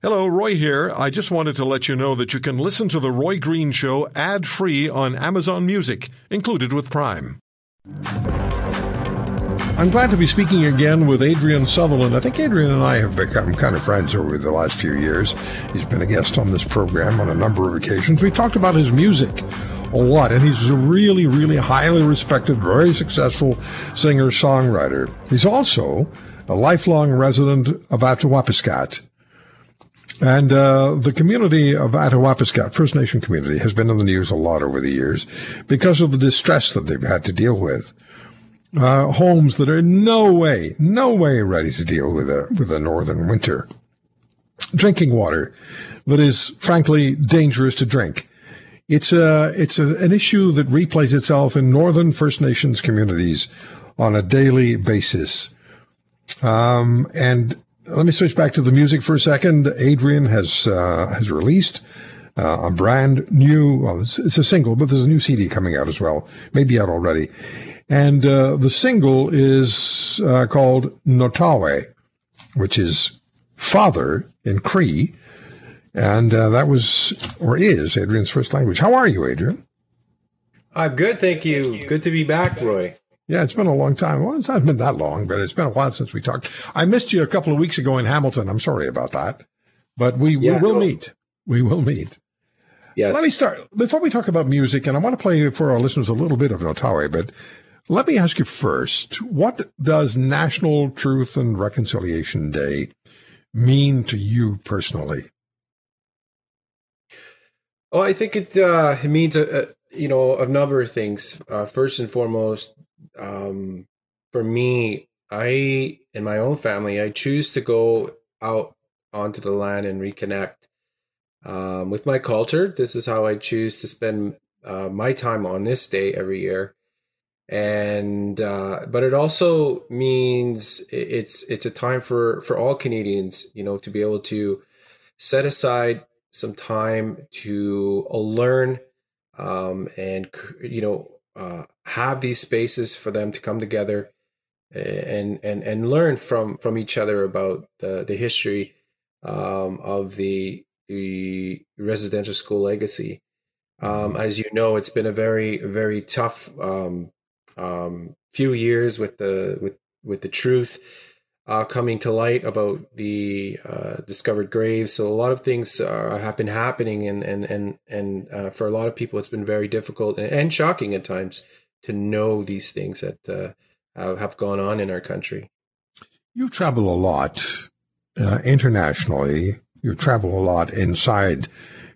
Hello, Roy here. I just wanted to let you know that you can listen to The Roy Green Show ad free on Amazon Music, included with Prime. I'm glad to be speaking again with Adrian Sutherland. I think Adrian and I have become kind of friends over the last few years. He's been a guest on this program on a number of occasions. We've talked about his music a lot, and he's a really, really highly respected, very successful singer songwriter. He's also a lifelong resident of Attawapiskat and uh, the community of Attawapiskat, First Nation community, has been in the news a lot over the years because of the distress that they've had to deal with. Uh, homes that are no way, no way ready to deal with a with a northern winter. Drinking water that is frankly dangerous to drink. It's a it's a, an issue that replays itself in northern First Nations communities on a daily basis. Um, and let me switch back to the music for a second. Adrian has uh, has released uh, a brand new. Well, it's, it's, a single, but there's a new CD coming out as well, maybe out already. And uh, the single is uh, called Notawe, which is father in Cree, and uh, that was or is Adrian's first language. How are you, Adrian? I'm good, thank you. Good to be back, Roy. Yeah, it's been a long time. Well, it's not been that long, but it's been a while since we talked. I missed you a couple of weeks ago in Hamilton. I'm sorry about that, but we, yeah, we will no. meet. We will meet. Yes. Let me start before we talk about music, and I want to play for our listeners a little bit of Notawe, but let me ask you first: What does National Truth and Reconciliation Day mean to you personally? Oh, I think it uh, it means a, a, you know a number of things. Uh, first and foremost, um, for me, I in my own family, I choose to go out onto the land and reconnect um, with my culture. This is how I choose to spend uh, my time on this day every year. And uh, but it also means it's it's a time for for all Canadians, you know, to be able to set aside some time to learn um, and you know uh, have these spaces for them to come together and and and learn from from each other about the the history um, of the the residential school legacy. Um, mm-hmm. as you know, it's been a very very tough um, um, few years with the with with the truth uh, coming to light about the uh, discovered graves. So a lot of things uh, have been happening, and and and and uh, for a lot of people, it's been very difficult and, and shocking at times to know these things that uh, have gone on in our country. You travel a lot uh, internationally. You travel a lot inside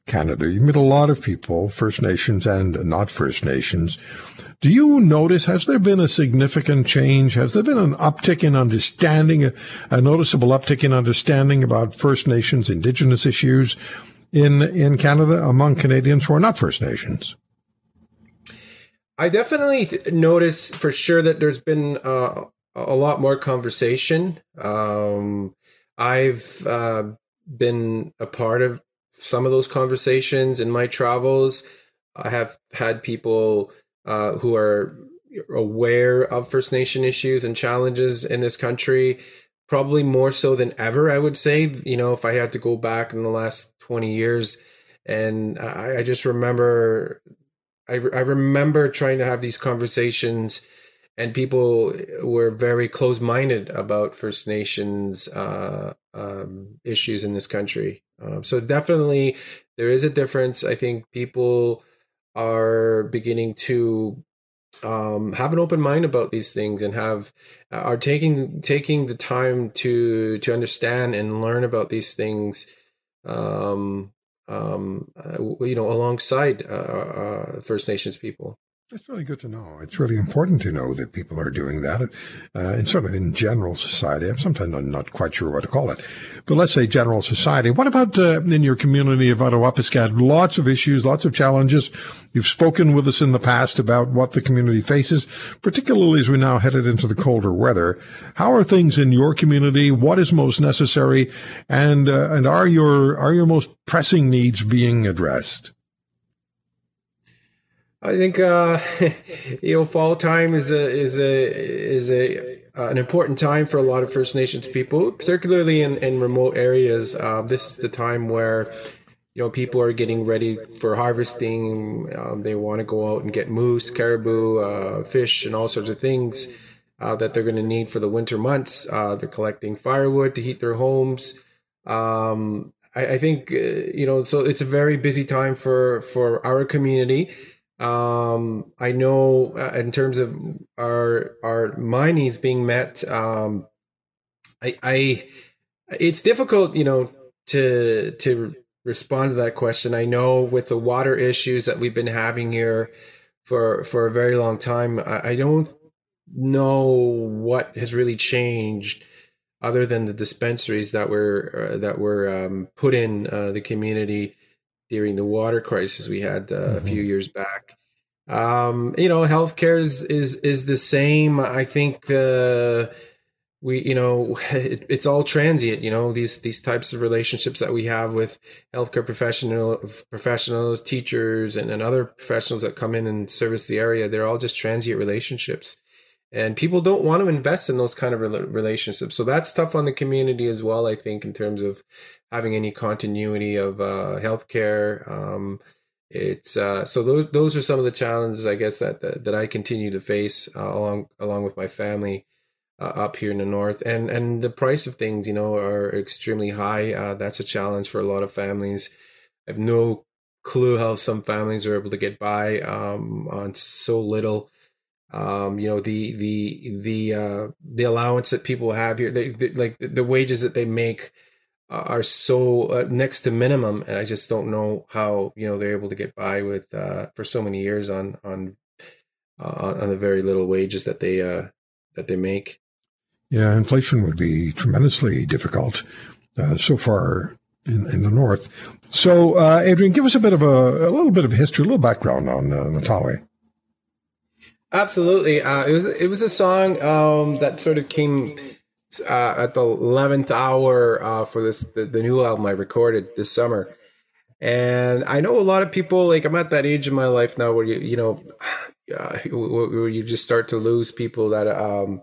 Canada. You meet a lot of people, First Nations and not First Nations do you notice, has there been a significant change? Has there been an uptick in understanding, a, a noticeable uptick in understanding about First Nations, Indigenous issues in, in Canada among Canadians who are not First Nations? I definitely th- notice for sure that there's been uh, a lot more conversation. Um, I've uh, been a part of some of those conversations in my travels. I have had people uh, who are aware of First Nation issues and challenges in this country, probably more so than ever, I would say. You know, if I had to go back in the last 20 years, and I, I just remember, I, I remember trying to have these conversations, and people were very close minded about First Nations uh, um, issues in this country. Um, so definitely, there is a difference. I think people are beginning to um, have an open mind about these things and have uh, are taking taking the time to to understand and learn about these things um, um, uh, you know alongside uh, uh, First Nations people. It's really good to know. It's really important to know that people are doing that, uh, and sort of in general society. I'm sometimes I'm not quite sure what to call it, but let's say general society. What about uh, in your community of Attawapiskat? Lots of issues, lots of challenges. You've spoken with us in the past about what the community faces, particularly as we now headed into the colder weather. How are things in your community? What is most necessary, and uh, and are your are your most pressing needs being addressed? I think uh, you know fall time is a is a is a uh, an important time for a lot of First Nations people, particularly in, in remote areas. Uh, this is the time where you know people are getting ready for harvesting. Um, they want to go out and get moose, caribou, uh, fish, and all sorts of things uh, that they're going to need for the winter months. Uh, they're collecting firewood to heat their homes. Um, I, I, think uh, you know, so it's a very busy time for for our community. Um, I know uh, in terms of our our my needs being met, um, I, I it's difficult, you know, to to respond to that question. I know with the water issues that we've been having here for for a very long time, I, I don't know what has really changed other than the dispensaries that were uh, that were um, put in uh, the community during the water crisis we had uh, mm-hmm. a few mm-hmm. years back. Um, you know, healthcare is is is the same. I think the we you know it, it's all transient you know these these types of relationships that we have with healthcare professional professionals teachers and, and other professionals that come in and service the area they're all just transient relationships and people don't want to invest in those kind of relationships. So that's tough on the community as well i think in terms of having any continuity of uh, healthcare. Um, it's uh, so those those are some of the challenges i guess that that, that i continue to face uh, along along with my family uh, up here in the north. And and the price of things you know are extremely high. Uh, that's a challenge for a lot of families. I have no clue how some families are able to get by um, on so little um, you know the the the uh, the allowance that people have here, they, they, like the wages that they make uh, are so uh, next to minimum, and I just don't know how you know they're able to get by with uh, for so many years on on uh, on the very little wages that they uh, that they make. Yeah, inflation would be tremendously difficult so far in, in the north. So, uh, Adrian, give us a bit of a, a little bit of history, a little background on uh. Absolutely. Uh, it was it was a song um, that sort of came uh, at the eleventh hour uh, for this the, the, new album I recorded this summer, and I know a lot of people like I'm at that age in my life now where you you know uh, where you just start to lose people that um,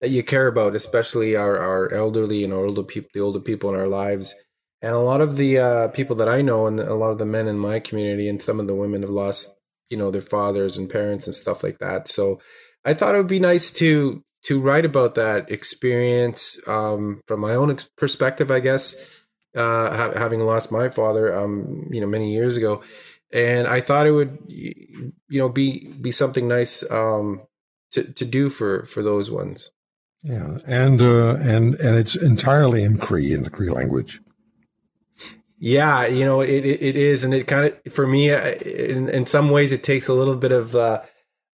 that you care about, especially our our elderly and older people, the older people in our lives. And a lot of the uh, people that I know, and a lot of the men in my community, and some of the women have lost you know their fathers and parents and stuff like that. So i thought it would be nice to to write about that experience um, from my own perspective i guess uh, ha- having lost my father um, you know many years ago. And i thought it would you know be be something nice um, to to do for for those ones. Yeah and uh, and and it's entirely in cree in the cree language yeah, you know it, it, it is, and it kind of for me uh, in, in some ways it takes a little bit of uh,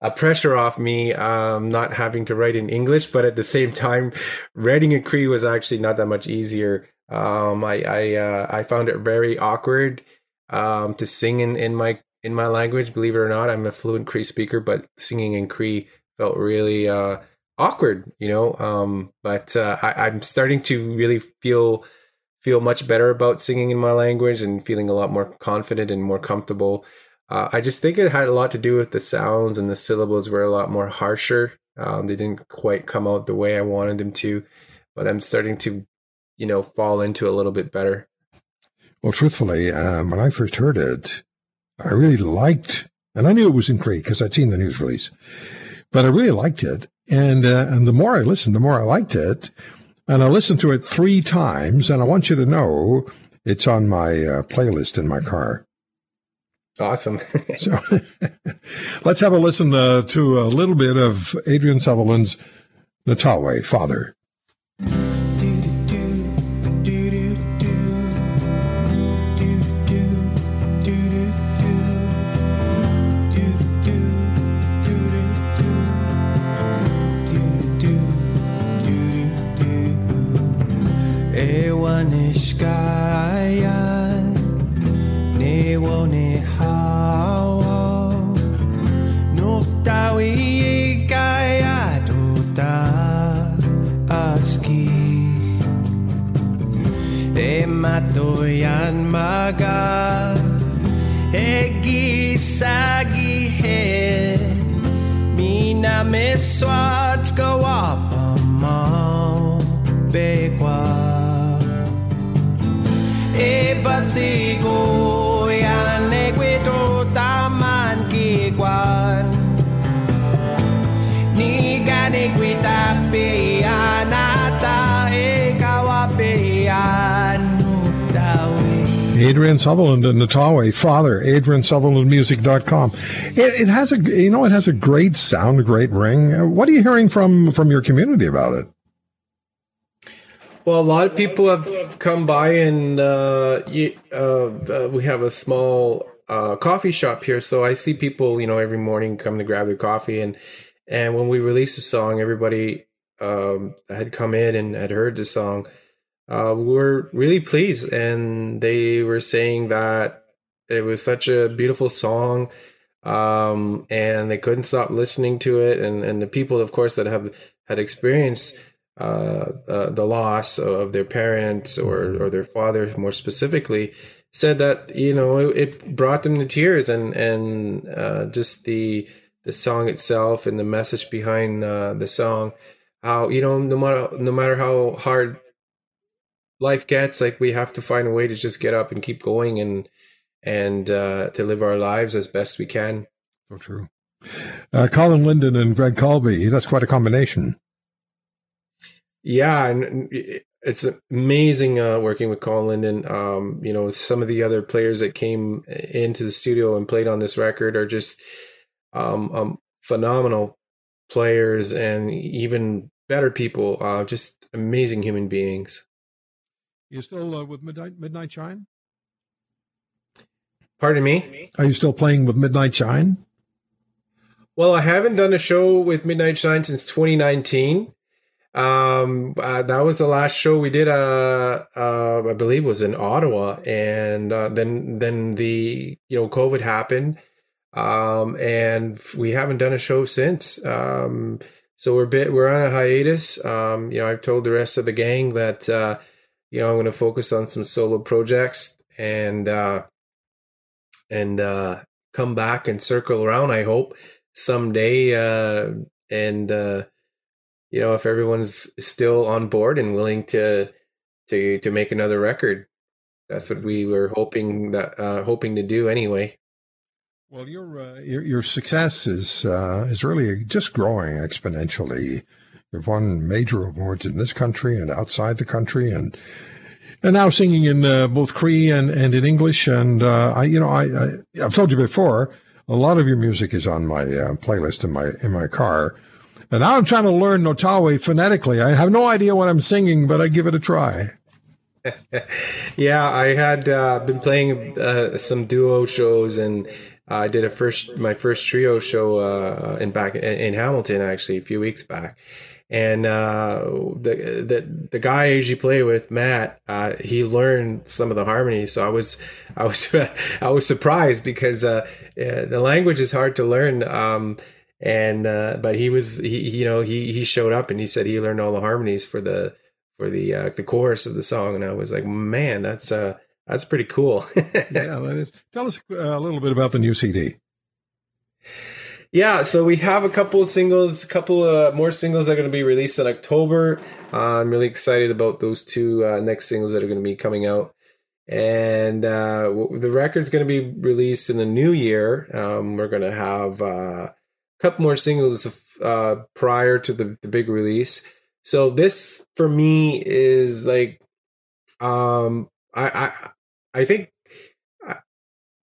a pressure off me um, not having to write in English, but at the same time, writing in Cree was actually not that much easier. Um, I I, uh, I found it very awkward um, to sing in, in my in my language. Believe it or not, I'm a fluent Cree speaker, but singing in Cree felt really uh, awkward. You know, um, but uh, I, I'm starting to really feel feel much better about singing in my language and feeling a lot more confident and more comfortable. Uh, I just think it had a lot to do with the sounds and the syllables were a lot more harsher. Um, they didn't quite come out the way I wanted them to, but I'm starting to, you know, fall into a little bit better. Well, truthfully, um, when I first heard it, I really liked, and I knew it was in Cree because I'd seen the news release, but I really liked it. And uh, and the more I listened, the more I liked it. And I listened to it three times, and I want you to know it's on my uh, playlist in my car. Awesome. so let's have a listen uh, to a little bit of Adrian Sutherland's Notawe, Father. my God. Egisagihe, mina meswatska wapa mau e Ebasigo. Adrian Sutherland and Notawe, father, adriansutherlandmusic.com. It, it has a, you know, it has a great sound, a great ring. What are you hearing from, from your community about it? Well, a lot of people have come by, and uh, uh, uh, we have a small uh, coffee shop here. So I see people, you know, every morning come to grab their coffee, and and when we released the song, everybody um, had come in and had heard the song. Uh, we were really pleased, and they were saying that it was such a beautiful song, um, and they couldn't stop listening to it. And and the people, of course, that have had experienced uh, uh, the loss of their parents or or their father more specifically said that you know it, it brought them to tears and and uh, just the the song itself and the message behind uh, the song how you know no matter no matter how hard life gets like we have to find a way to just get up and keep going and and uh, to live our lives as best we can so true uh, colin linden and greg Calbi that's quite a combination yeah, and it's amazing uh, working with Colin Linden. Um, you know, some of the other players that came into the studio and played on this record are just um, um, phenomenal players and even better people. Uh, just amazing human beings. You still uh, with Midnight Midnight Shine? Pardon me. Are you still playing with Midnight Shine? Well, I haven't done a show with Midnight Shine since 2019 um uh, that was the last show we did uh, uh i believe was in ottawa and uh, then then the you know covid happened um and we haven't done a show since um so we're bit we're on a hiatus um you know i've told the rest of the gang that uh you know i'm going to focus on some solo projects and uh and uh come back and circle around i hope someday uh and uh you know, if everyone's still on board and willing to to to make another record, that's what we were hoping that uh, hoping to do anyway. Well, your uh, your, your success is uh, is really just growing exponentially. You've won major awards in this country and outside the country, and and now singing in uh, both Cree and, and in English. And uh, I, you know, I, I have told you before, a lot of your music is on my uh, playlist in my in my car. And now I'm trying to learn Notawe phonetically. I have no idea what I'm singing, but I give it a try. yeah, I had uh, been playing uh, some duo shows, and I did a first my first trio show uh, in back in Hamilton actually a few weeks back. And uh, the the the guy I usually play with, Matt, uh, he learned some of the harmonies. So I was I was I was surprised because the language is hard to learn. Um, and uh, but he was he you know he he showed up and he said he learned all the harmonies for the for the uh, the chorus of the song and I was like man that's uh that's pretty cool yeah that is tell us uh, a little bit about the new CD yeah so we have a couple of singles a couple of more singles that are going to be released in October. Uh, I'm really excited about those two uh, next singles that are going to be coming out. And uh, the record's going to be released in the new year. Um, we're going to have a couple more singles uh, prior to the, the big release. So this for me is like, um, I I I think uh,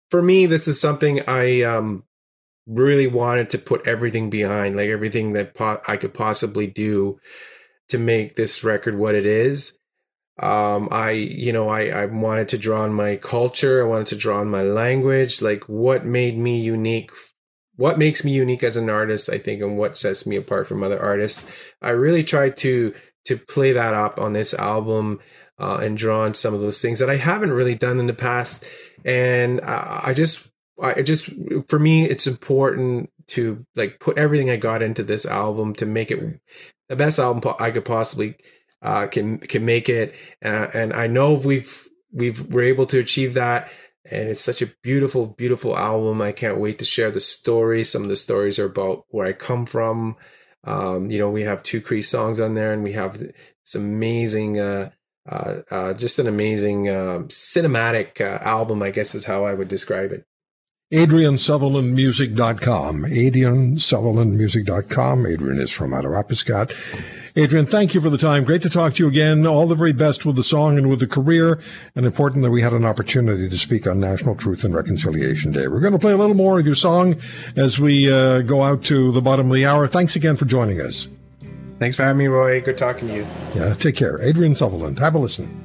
for me this is something I um really wanted to put everything behind, like everything that po- I could possibly do to make this record what it is. Um, I, you know, I, I wanted to draw on my culture. I wanted to draw on my language, like what made me unique what makes me unique as an artist, I think, and what sets me apart from other artists. I really tried to to play that up on this album uh, and draw on some of those things that I haven't really done in the past. And I, I just, I just, for me, it's important to like put everything I got into this album to make it the best album I could possibly uh, can can make it. Uh, and I know we've we've we're able to achieve that and it's such a beautiful, beautiful album. I can't wait to share the story. Some of the stories are about where I come from. Um, you know, we have two Cree songs on there, and we have this amazing, uh, uh, uh, just an amazing um, cinematic uh, album. I guess is how I would describe it. AdrianSutherlandMusic.com. AdrianSutherlandMusic.com. Adrian is from Attawapiskat. Adrian, thank you for the time. Great to talk to you again. All the very best with the song and with the career. And important that we had an opportunity to speak on National Truth and Reconciliation Day. We're going to play a little more of your song as we uh, go out to the bottom of the hour. Thanks again for joining us. Thanks for having me, Roy. Good talking to you. Yeah, take care. Adrian Sutherland. Have a listen.